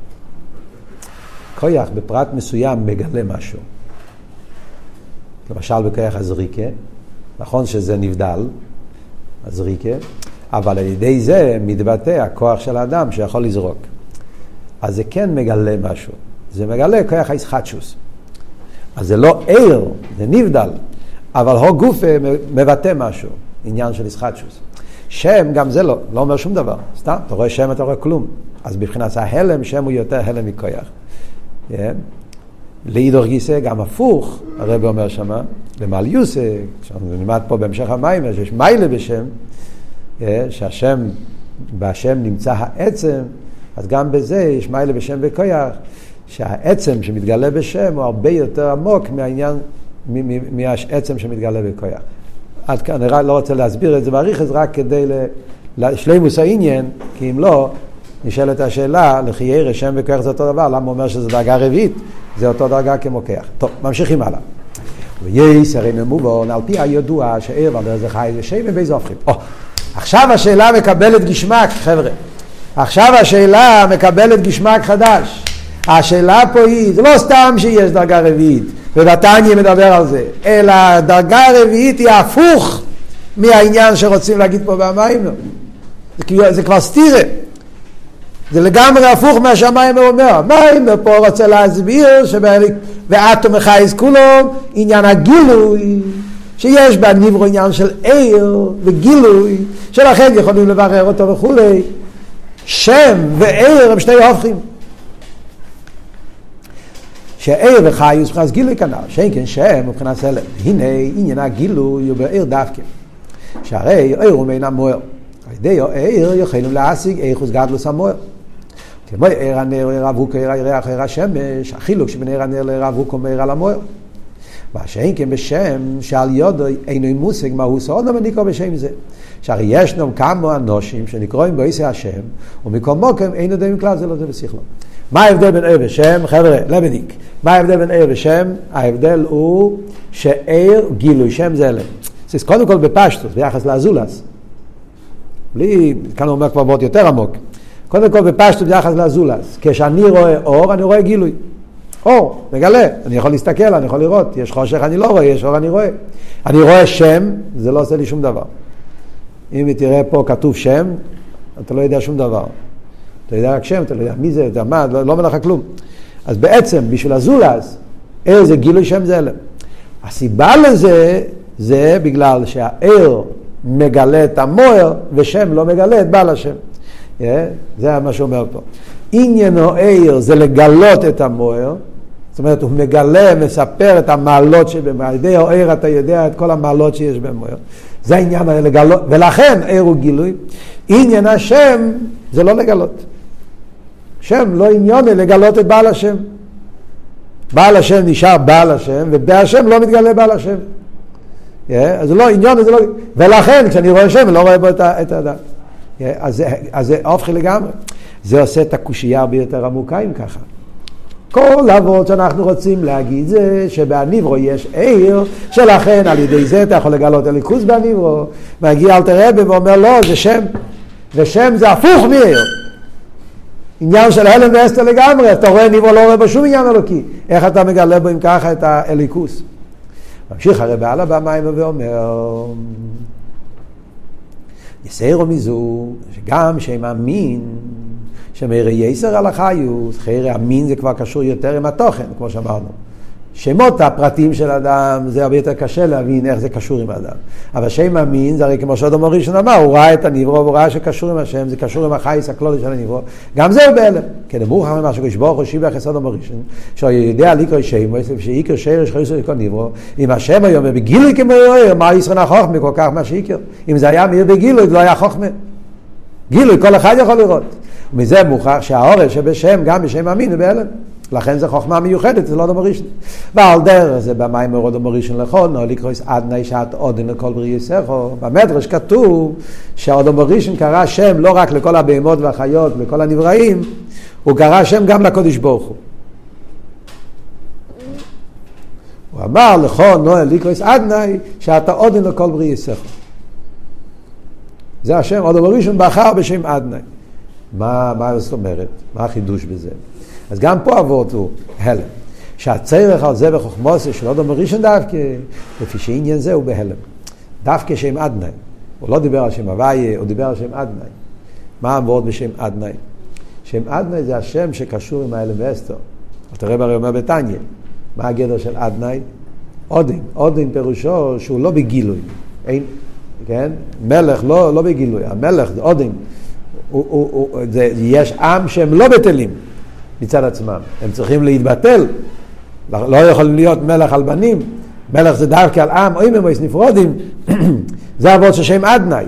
כויח בפרט מסוים מגלה משהו. למשל בכויח הזריקה, נכון שזה נבדל, הזריקה, אבל על ידי זה מתבטא הכוח של האדם שיכול לזרוק. אז זה כן מגלה משהו. זה מגלה כוח הישחטשוס. אז זה לא ער, זה נבדל, אבל הו גוף מבטא משהו, עניין של ישחטשוס. שם, גם זה לא, לא אומר שום דבר. סתם, אתה רואה שם, אתה רואה כלום. אז מבחינת ההלם, שם הוא יותר הלם מכוח. Yeah. לאידור גיסא, גם הפוך, הרב אומר שמה, במעל יוסה, כשאנחנו נלמד פה בהמשך המים, שיש מיילה בשם, שהשם, בהשם נמצא העצם, אז גם בזה יש מיילה בשם וכויח, שהעצם שמתגלה בשם הוא הרבה יותר עמוק מהעניין, מהעצם שמתגלה בכויח. עד כאן, אני לא רוצה להסביר את זה באריכס, רק כדי לשלימוס העניין, כי אם לא, נשאלת השאלה, לכי ירא שם וכוח זה אותו דבר, למה הוא אומר שזה דרגה רביעית? זה אותו דרגה כמו כוח. טוב, ממשיכים הלאה. וייס הרי נמובון, על פי הידוע שער ועל זה חי ושם באיזה הופכים. עכשיו השאלה מקבלת גשמק, חבר'ה. עכשיו השאלה מקבלת גשמק חדש. השאלה פה היא, זה לא סתם שיש דרגה רביעית, ובתניא מדבר על זה, אלא הדרגה הרביעית היא הפוך מהעניין שרוצים להגיד פה במים. זה, זה כבר סתירה. זה לגמרי הפוך מה שהמיימר אומר. המיימר פה רוצה להסביר שבאליק ואטום מחייס כולו עניין הגילוי שיש בניברו עניין של עיר וגילוי שלכן יכולים לברר אותו וכולי. שם ועיר הם שני הופכים. שעיר וחיוס מבחינת גילוי כנ"ל, שאין כן שם מבחינת סלם. הנה עניין הגילוי הוא בעיר דווקא. שהרי עיר הוא מן המוער. על ידי עיר יכולים להשיג איכוס גדלוס המוער. כמו עיר הנר, עיר אבוקו, עיר הירח, עיר השמש, החילוק שבין עיר הנר לעיר אבוקו מעיר על המוער. מה שאין כן בשם שעל יודו אינו מושג מה הוא סעודו ונקרא בשם זה. שהרי ישנם כמה אנושים שנקראים באיסי השם, ומכל מוקם אינו דמים כלל זה לא זה בשכלו. מה ההבדל בין עיר ושם? חבר'ה, לבניק. מה ההבדל בין עיר ושם? ההבדל הוא שעיר גילוי, שם זה אלה. זה קודם כל בפשטוס, ביחס לאזולס. בלי, כאן הוא אומר כבר מאוד יותר עמוק. קודם כל בפשטוס ביחס לאזולס. כשאני רואה אור, אני רואה גילוי. אור, מגלה, אני יכול להסתכל, אני יכול לראות, יש חושך אני לא רואה, יש אור אני רואה. אני רואה שם, זה לא עושה לי שום דבר. אם תראה פה כתוב שם, אתה לא יודע שום דבר. אתה יודע רק שם, אתה לא יודע מי זה, אתה מה, לא, לא אומר לך כלום. אז בעצם, בשביל הזולז, איזה גילוי שם זה אלה. הסיבה לזה, זה בגלל שהער מגלה את המוער, ושם לא מגלה את בעל השם. Yeah, זה מה שאומר פה. עניינו ער זה לגלות את המוער, זאת אומרת, הוא מגלה, מספר את המעלות שבמוער. על ידי הער אתה יודע את כל המעלות שיש במוער. זה העניין לגלות, ולכן ער הוא גילוי. עניין השם זה לא לגלות. שם לא עניון לגלות את בעל השם. בעל השם נשאר בעל השם, ובהשם לא מתגלה בעל השם. Yeah, אז זה לא עניון, זה לא... ולכן כשאני רואה שם, אני לא רואה בו את האדם. Yeah, אז, אז זה הופכי לגמרי. זה עושה את הקושייה הרבה יותר עמוקה אם ככה. כל אבות שאנחנו רוצים להגיד זה שבהניברו יש עיר, שלכן על ידי זה אתה יכול לגלות הליכוז בהניברו. מגיע אלתר רבי ואומר לא, זה שם, ושם זה הפוך מעיר. עניין של הלם ואסתר לגמרי, אתה רואה ניבו לא רואה בו שום עניין אלוקי. איך אתה מגלה בו אם ככה את האליקוס? ממשיך הרי בעל במים ואומר, יסיירו מזו, שגם שמאמין שמרי יסר על החיוס, חיירי המין זה כבר קשור יותר עם התוכן, כמו שאמרנו. שמות הפרטים של אדם, זה הרבה יותר קשה להבין איך זה קשור עם האדם. אבל שם המין, זה הרי כמו שאדום ראשון אמר, הוא ראה את הנברו, והוא ראה שקשור עם השם, זה קשור עם החייס הכלולי של הנברו. גם זה הוא בהלם. כן, אמרו לך ממה שקדוש ברוך הוא שיבח את אדום ראשון, שהוא יודע לקרוא שם, שאיקר שרש חייס לכל נברו, אם השם היום בגילוי כמו יואר, מה ישראל החוכמה כל כך מה שאיקר? אם זה היה מאיר בגילוי, לא היה חוכמה. גילוי, כל אחד יכול לראות. ומזה מוכח שהאורש שבשם, גם בשם המין, הוא בהלם. לכן זה חוכמה מיוחדת, זה לא אדום הראשון. ועל דרך זה במים מאוד אדום הראשון לכון, או לקרוס עדני שעת עודן לכל בריא יסכו. במדרש כתוב שהאדום הראשון קרא שם לא רק לכל הבהמות והחיות, לכל הנבראים, הוא קרא שם גם לקודש ברוך הוא. הוא אמר לכון נועל לקרוס עדני שאתה עודן לכל בריא יסכו. זה השם, אדום הראשון בחר בשם עדני. מה, מה זאת אומרת? מה החידוש בזה? אז גם פה אבות הוא הלם. שהצרך על זה בחוכמוסי של אודו מראשון דווקא, לפי שעניין זה הוא בהלם. דווקא שם אדנאי. הוא לא דיבר על שם הוויה, הוא דיבר על שם אדנאי. מה המוורד בשם אדנאי? שם אדנאי זה השם שקשור עם האלם ואסתר. אתה רואה הרי אומר בתניא, מה הגדר של אדנאי? אודין. אודין פירושו שהוא לא בגילוי. אין, כן? מלך לא, לא בגילוי, המלך זה אודין. הוא, הוא, הוא, זה, יש עם שהם לא בטלים. מצד עצמם. הם צריכים להתבטל. לא יכולים להיות מלך על בנים. מלך זה דווקא על עם, או אם הם נפרודים. זה אבות של שם אדנאי.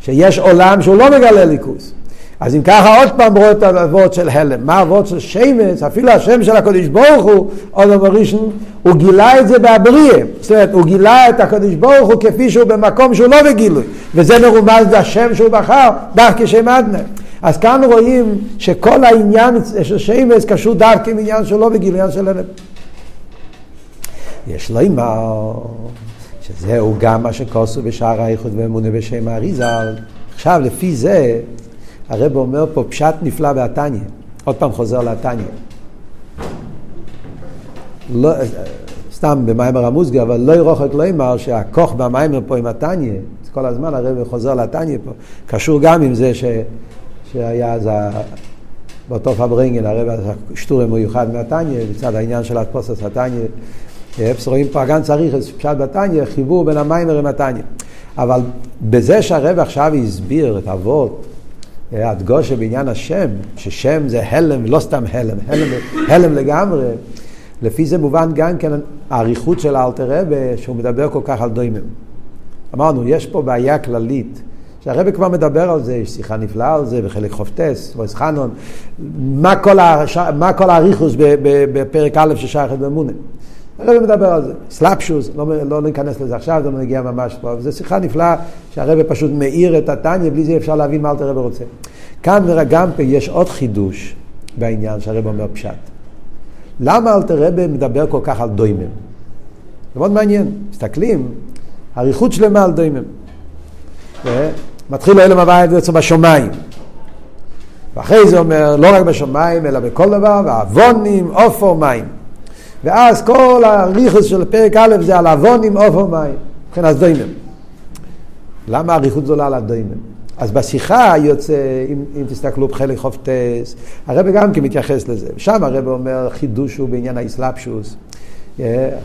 שיש עולם שהוא לא מגלה ליכוס. אז אם ככה עוד פעם רואה את האבות של הלם. מה האבות של שמץ, אפילו השם של הקדוש ברוך הוא, עוד אמר ראשון, הוא גילה את זה באבריה. זאת אומרת, הוא גילה את הקדוש ברוך הוא כפי שהוא במקום שהוא לא בגילוי. וזה מרומז בשם שהוא בחר, דווקא שם אדנאי. אז כאן רואים שכל העניין של שמש קשור דווקא עם עניין שלו בגיליון של הלב. יש לו אימר, שזהו גם מה שכוסו בשער האיחוד ואמונה בשם האריזל. עכשיו, לפי זה, הרב אומר פה פשט נפלא בהתניא. עוד פעם חוזר להתניא. לא, סתם במיימר המוסגר, אבל לא ירוחק לא אמר שהכוח במיימר פה עם התניא, כל הזמן הרב חוזר להתניא פה, קשור גם עם זה ש... שהיה אז באותו פברנגן, הרב השטור המיוחד מהתניא, מצד העניין של התפוסס התניא. אפס רואים פה גם צריך פשט בתניא, חיבור בין המיימר עם התניא. אבל בזה שהרב עכשיו הסביר את אבות, הדגושה בעניין השם, ששם זה הלם, לא סתם הלם, הלם, הלם לגמרי, לפי זה מובן גם כן האריכות של האלתר רבה, שהוא מדבר כל כך על דוימם. אמרנו, יש פה בעיה כללית. שהרבא כבר מדבר על זה, יש שיחה נפלאה על זה בחלק חופטס, וויס חנון. מה כל האריכוס בפרק א' ששייכת באמונה. הרבא מדבר על זה. סלאפשוס, לא, לא ניכנס לזה עכשיו, זה לא נגיע ממש פה, זו שיחה נפלאה שהרבא פשוט מאיר את התניא, בלי זה אפשר להבין מה אלתר רבא רוצה. כאן גם פה יש עוד חידוש בעניין שהרבא אומר פשט. למה אלתר רבא מדבר כל כך על דוימם? זה מאוד מעניין. מסתכלים, אריכות שלמה על דוימם. מתחיל אלם הוויה בעצם בשמיים. ואחרי זה אומר, לא רק בשמיים, אלא בכל דבר, ועוונים, עופר, מים. ואז כל הריכוס של פרק א' זה על עוונים, עופר, מים. מבחינת דוימם. למה האריכות זולה על הדוימם? אז בשיחה יוצא, אם, אם תסתכלו בחלק חופטס, הרב גם כן מתייחס לזה. שם הרב אומר, חידוש הוא בעניין האסלאפשוס.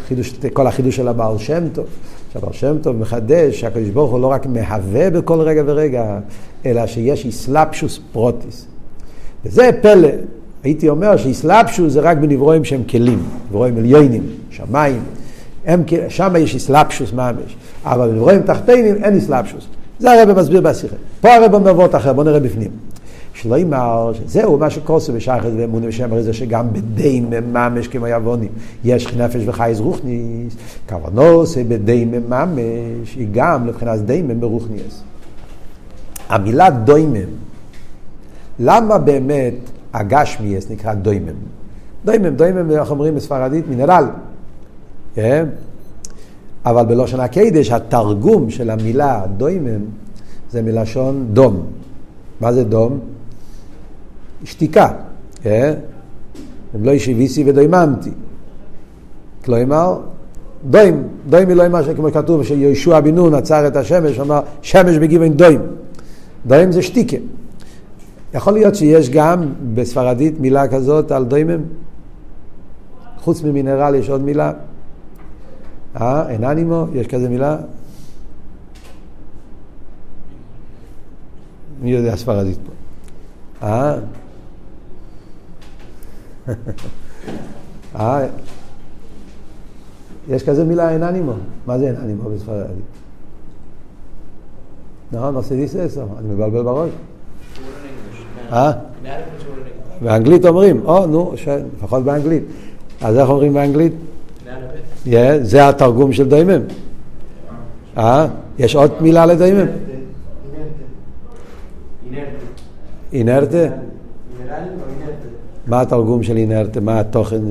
חידוש, כל החידוש של הבעל שם טוב. שהבר שם טוב מחדש שהקדוש ברוך הוא לא רק מהווה בכל רגע ורגע, אלא שיש איסלאפשוס פרוטיס. וזה פלא. הייתי אומר שאיסלאפשוס זה רק בנברואים שהם כלים, נברואים עליונים, שמיים. שם יש איסלאפשוס ממש, אבל בנברואים תחתינים אין איסלאפשוס. זה הרב מסביר בשיחה. פה הרב אומר וורט אחר, בוא נראה בפנים. שלא יאמר שזהו מה שקורסו בשחד ואמונה בשם הרי זה שגם בדי ממש כמו יבונים יש נפש וחייז רוחניס כוונוס בדי ממש היא גם לבחינת דיימם ברוחניס המילה דוימם למה באמת הגשמיאס נקרא דוימם? דוימם, דוימם אנחנו אומרים בספרדית מינרל כן? אבל בלושן הקדש התרגום של המילה דוימם זה מלשון דום מה זה דום? שתיקה. אה? הם לא ישיביסי ודויממתי. כלומר, דוים, דוים היא לא מה שכמו שכתוב שיהושע בן נון עצר את השמש, אמר שמש בגיוון דוים. דוים זה שתיקה. יכול להיות שיש גם בספרדית מילה כזאת על דוימם? חוץ ממינרל יש עוד מילה? אה, אין אנימו? יש כזה מילה? מי יודע ספרדית פה? אה? אה? יש כזה מילה אין אנימו? מה זה אין אנימו בספרדית? נכון, מרסדיס אני מבלבל בראש. אה? באנגלית אומרים, או, נו, לפחות באנגלית. אז איך אומרים באנגלית? זה התרגום של דיימם. אה? יש עוד מילה לדיימם? אינרטה? מה התרגום של אינרטה? מה התוכן?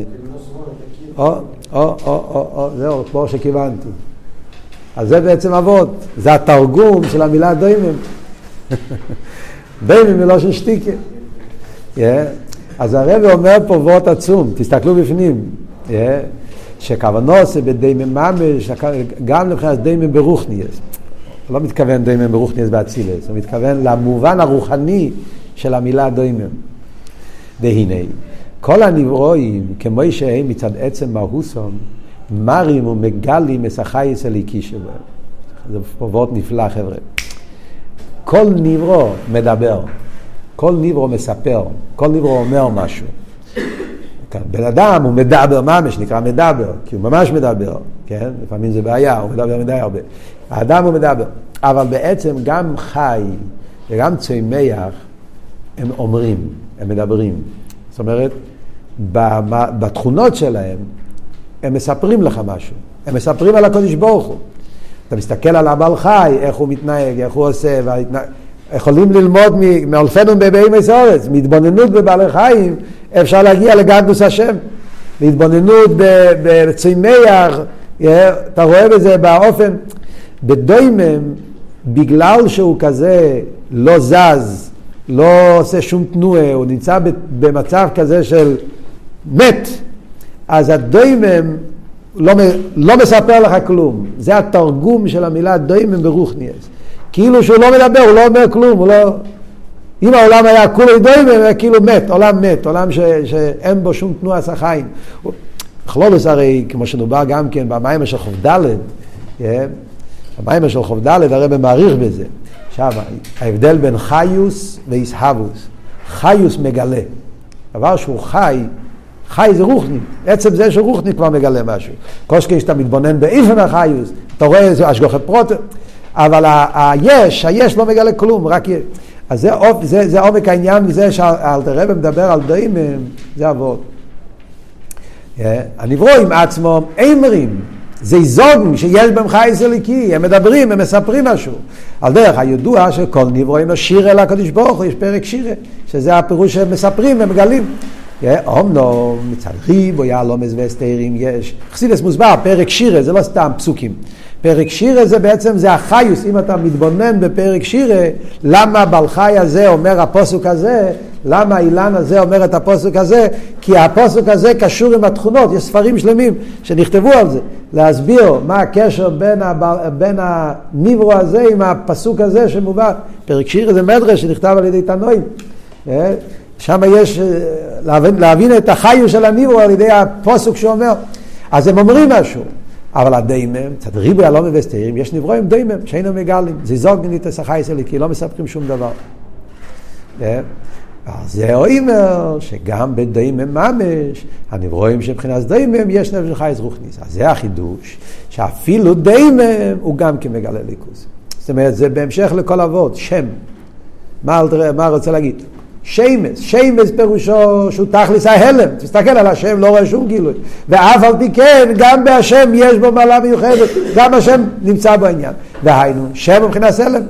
או, או, או, או, או, זהו, כמו שכיוונתי. אז זה בעצם אבות, זה התרגום של המילה דיימם. דיימם מלושן שטיקה. אז הרב אומר פה וורט עצום, תסתכלו בפנים, שכוונו עושה בדיימם ממש, גם מבחינת דיימם ברוכניאס. לא מתכוון דיימם ברוכניאס באצילס, הוא מתכוון למובן הרוחני של המילה דיימם. והנה, כל הנברואים, כמו שהם מצד עצם מהוסום, מרים ומגלים את החייס הליקי שלו. זה פה וורט נפלא, חבר'ה. כל נברו מדבר. כל ניברו מספר, כל ניברו אומר משהו. בן אדם הוא מדבר ממש, נקרא מדבר, כי הוא ממש מדבר, כן? לפעמים זה בעיה, הוא מדבר מדי הרבה. האדם הוא מדבר, אבל בעצם גם חי וגם צמח הם אומרים, הם מדברים. זאת אומרת, בתכונות שלהם הם מספרים לך משהו, הם מספרים על הקודש ברוך הוא. אתה מסתכל על הבעל חי, איך הוא מתנהג, איך הוא עושה, וההתנהג... יכולים ללמוד מאלפנו בבהמי סורץ, מהתבוננות בבעלי חיים, אפשר להגיע לגדוס השם. להתבוננות בצמח, אתה רואה בזה באופן, בדוימם, בגלל שהוא כזה לא זז, לא עושה שום תנועה, הוא נמצא במצב כזה של מת, אז הדוימם לא, לא מספר לך כלום. זה התרגום של המילה דוימם ברוכניאס. כאילו שהוא לא מדבר, הוא לא אומר כלום, הוא לא... אם העולם היה כולו דוימם, היה כאילו מת, עולם מת, עולם ש, שאין בו שום תנועה החיים. כלולוס הרי, כמו שנובע גם כן במים של חוב ד', במים של חוב ד', הרב מעריך בזה. עכשיו, ההבדל בין חיוס ואיסהבוס. חיוס מגלה. דבר שהוא חי, חי זה רוחני. עצם זה שרוחני כבר מגלה משהו. קושקין שאתה מתבונן באיפן החיוס, אתה רואה איזה השגוחי פרוטר. אבל היש, היש לא מגלה כלום, רק יש. אז זה, עומק העניין מזה שאלתר רבי מדבר על דיימם, זה אבות. אה, הנברואים עצמם אימרים, זה איזוגן שיש בהם חייס אליקי, הם מדברים, הם מספרים משהו. על דרך הידוע שכל נברואים לו שיר אל הקדוש ברוך הוא, יש פרק שירה, שזה הפירוש שהם מספרים ומגלים. אומנם אה, מצד ריבו יהלומס והסתרים יש. חסידס מוסבר, פרק שירה זה לא סתם פסוקים. פרק שירה זה בעצם, זה החיוס, אם אתה מתבונן בפרק שירה, למה בעל חי הזה אומר הפוסוק הזה, למה האילן הזה אומר את הפוסוק הזה, כי הפוסוק הזה קשור עם התכונות, יש ספרים שלמים שנכתבו על זה, להסביר מה הקשר בין, הבר, בין הניברו הזה עם הפסוק הזה שמובא, פרק שירה זה מדרש שנכתב על ידי תנועים. אה? שם יש אה, להבין, להבין את החיוס של הניברו על ידי הפוסוק שאומר, אז הם אומרים משהו. אבל הדיימם, קצת ריבוי הלא מבסתרים, יש נברואים דיימם שאינם מגלים. זה את השחי שלי, כי לא מספרים שום דבר. זה אומר שגם בדיימם ממש, הנברואים שמבחינת דיימם יש נפש חי רוחניס. אז זה החידוש, שאפילו דיימם הוא גם כמגלה ליכוס. זאת אומרת, זה בהמשך לכל אבות, שם. מה, מה רוצה להגיד? שיימס, שיימס פירושו שהוא תכלס ההלם, תסתכל על השם, לא רואה שום גילוי. ואף על פי כן, גם בהשם יש בו מעלה מיוחדת, גם השם נמצא בעניין. והיינו, שם מבחינת הלם.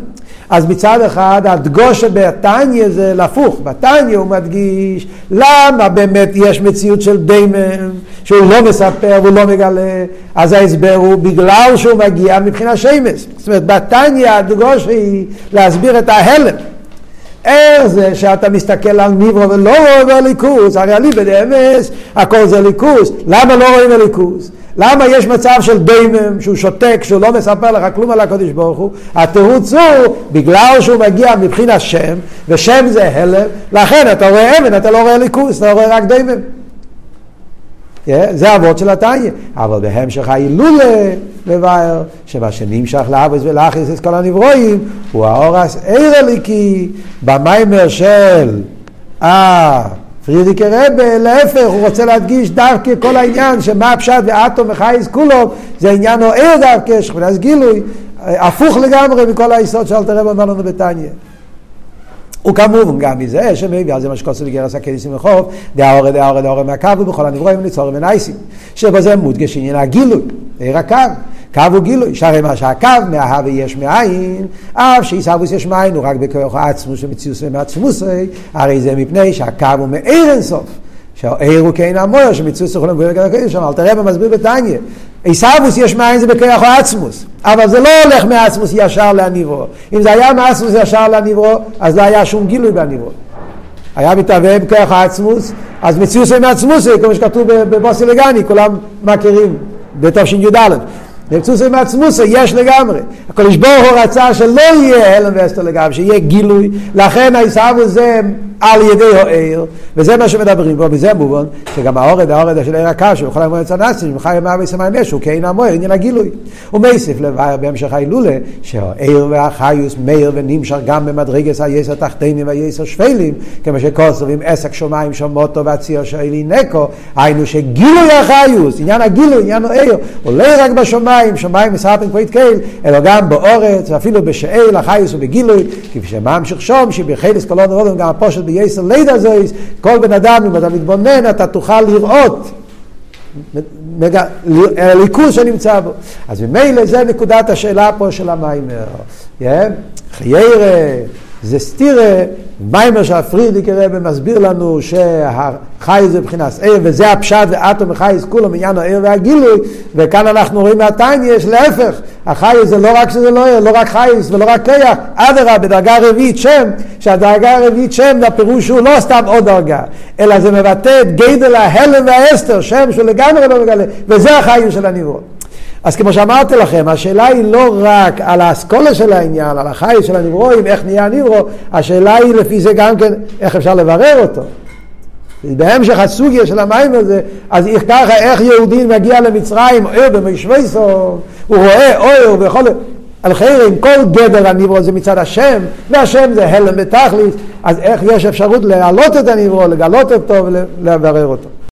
אז מצד אחד הדגושה בתניא זה להפוך, בתניא הוא מדגיש למה באמת יש מציאות של דיימן שהוא לא מספר והוא לא מגלה, אז ההסבר הוא בגלל שהוא מגיע מבחינת שיימס. זאת אומרת בתניא הדגושה היא להסביר את ההלם. איך זה שאתה מסתכל על ניברו ולא רואה בליכוס? הרי אליבא דאמס הכל זה ליכוס. למה לא רואים בליכוס? למה יש מצב של דיימם שהוא שותק, שהוא לא מספר לך כלום על הקודש ברוך הוא? התירוץ הוא בגלל שהוא מגיע מבחינת שם, ושם זה הלם, לכן אתה רואה אבן, אתה לא רואה ליכוס, אתה רואה רק דיימם. Yeah, זה אבות של התניא, אבל בהמשך ההילולה מבאר שמה שנמשך לאבוס ולאחיס את כל הנברואים הוא האורס עיר הליקי במיימר של אה פרידיקי רבה, להפך, הוא רוצה להדגיש דווקא כל העניין שמה הפשט ואטום וחייס כולו, זה עניין או עיר דווקא, שכבנס גילוי, הפוך לגמרי מכל היסוד של אלתר רבה אמר לנו בתניא. וכמובן גם מזה שמביא על זה מה שקוסו לגרס הקדיסים לחוב, דאורא דאורא דאורא מהקו ובכל הנברואים ניצורים ונייסים, שבזה מודגש עניין הגילוי, עיר הקו. קו הוא גילוי, שהרי מה שהקו מההווה יש מאין, אף שעיסאוויס יש מאין הוא רק בכוח העצמוס שמציאוס ומעצמוס, הרי זה מפני שהקו הוא מאיר אינסוף. שהעיר הוא כן המויר שמציאוס יכולים לבוא לגבי הקדוש שם, אלתר רבי מסביר בתניא. עיסאוויס יש מאין זה בכוח העצמוס, אבל זה לא הולך מעצמוס ישר להניברו. אם זה היה מעצמוס ישר להניברו, אז לא היה שום גילוי בהניברו. היה מתהווה בכוח העצמוס, אז מציאוס ומעצמוס, כמו שכתוב בבוסי לגני, כולם מכירים בתשי"א. נרצוסי מעצמוסי יש לגמרי. הקדוש ברוך הוא רצה שלא יהיה הלם ואסתר לגמרי, שיהיה גילוי, לכן העיסאוו זה על ידי העיר, וזה מה שמדברים פה, בזה מובן, שגם האורד, האורד של עיר הקש, וכל המועד צנסים, חי ימה וסמיים משהו, כאין המוער, עניין הגילוי. ומייסיף לבאר בהמשך ההילולה, שהעיר והחיוס מאיר ונמשך גם במדרגס היסר תחתינים והיסר שפלים, כמו שכוסר עם עסק שמיים שמוטו והציר שאלי נקו, היינו שגילוי החיוס, עניין הגילוי, עניין העיר, עולה רק בשמיים, שמיים מסרפן כבר יתקל, אלא גם באורץ, ואפילו בשאל החיוס ובגילוי, כפי שממשיך שום, שבחילס קולון ורודון גם הפושט בייסר לידה זויס, כל בן אדם, אם אתה מתבונן, אתה תוכל לראות ליכוז שנמצא בו. אז ממילא זה נקודת השאלה פה של המיימר. חיירה, זה סטירה, מיימר שהפרידיק רבי מסביר לנו שהחי זה מבחינת עיר, וזה הפשט ואטום וחייס כולו עניין העיר והגילוי, וכאן אנחנו רואים מהתיים יש להפך, החי זה לא רק שזה לא עיר, לא רק חייס ולא רק כיח, אדרה בדרגה רביעית שם, שהדרגה הרביעית שם, הפירוש הוא לא סתם עוד דרגה, אלא זה מבטא את גדל ההלם והאסתר, שם שהוא לגמרי לא מגלה, וזה החיים של הנברות. אז כמו שאמרתי לכם, השאלה היא לא רק על האסכולה של העניין, על החי של הנברואים, איך נהיה הנברו, השאלה היא לפי זה גם כן, איך אפשר לברר אותו. בהמשך הסוגיה של המים הזה, אז איך ככה, איך יהודי מגיע למצרים, אוהר במשוויסו, הוא רואה אוהר ויכול... על חיירים, כל גדר הנברו זה מצד השם, והשם זה הלם בתכלית, אז איך יש אפשרות להעלות את הנברו, לגלות אותו ולברר אותו.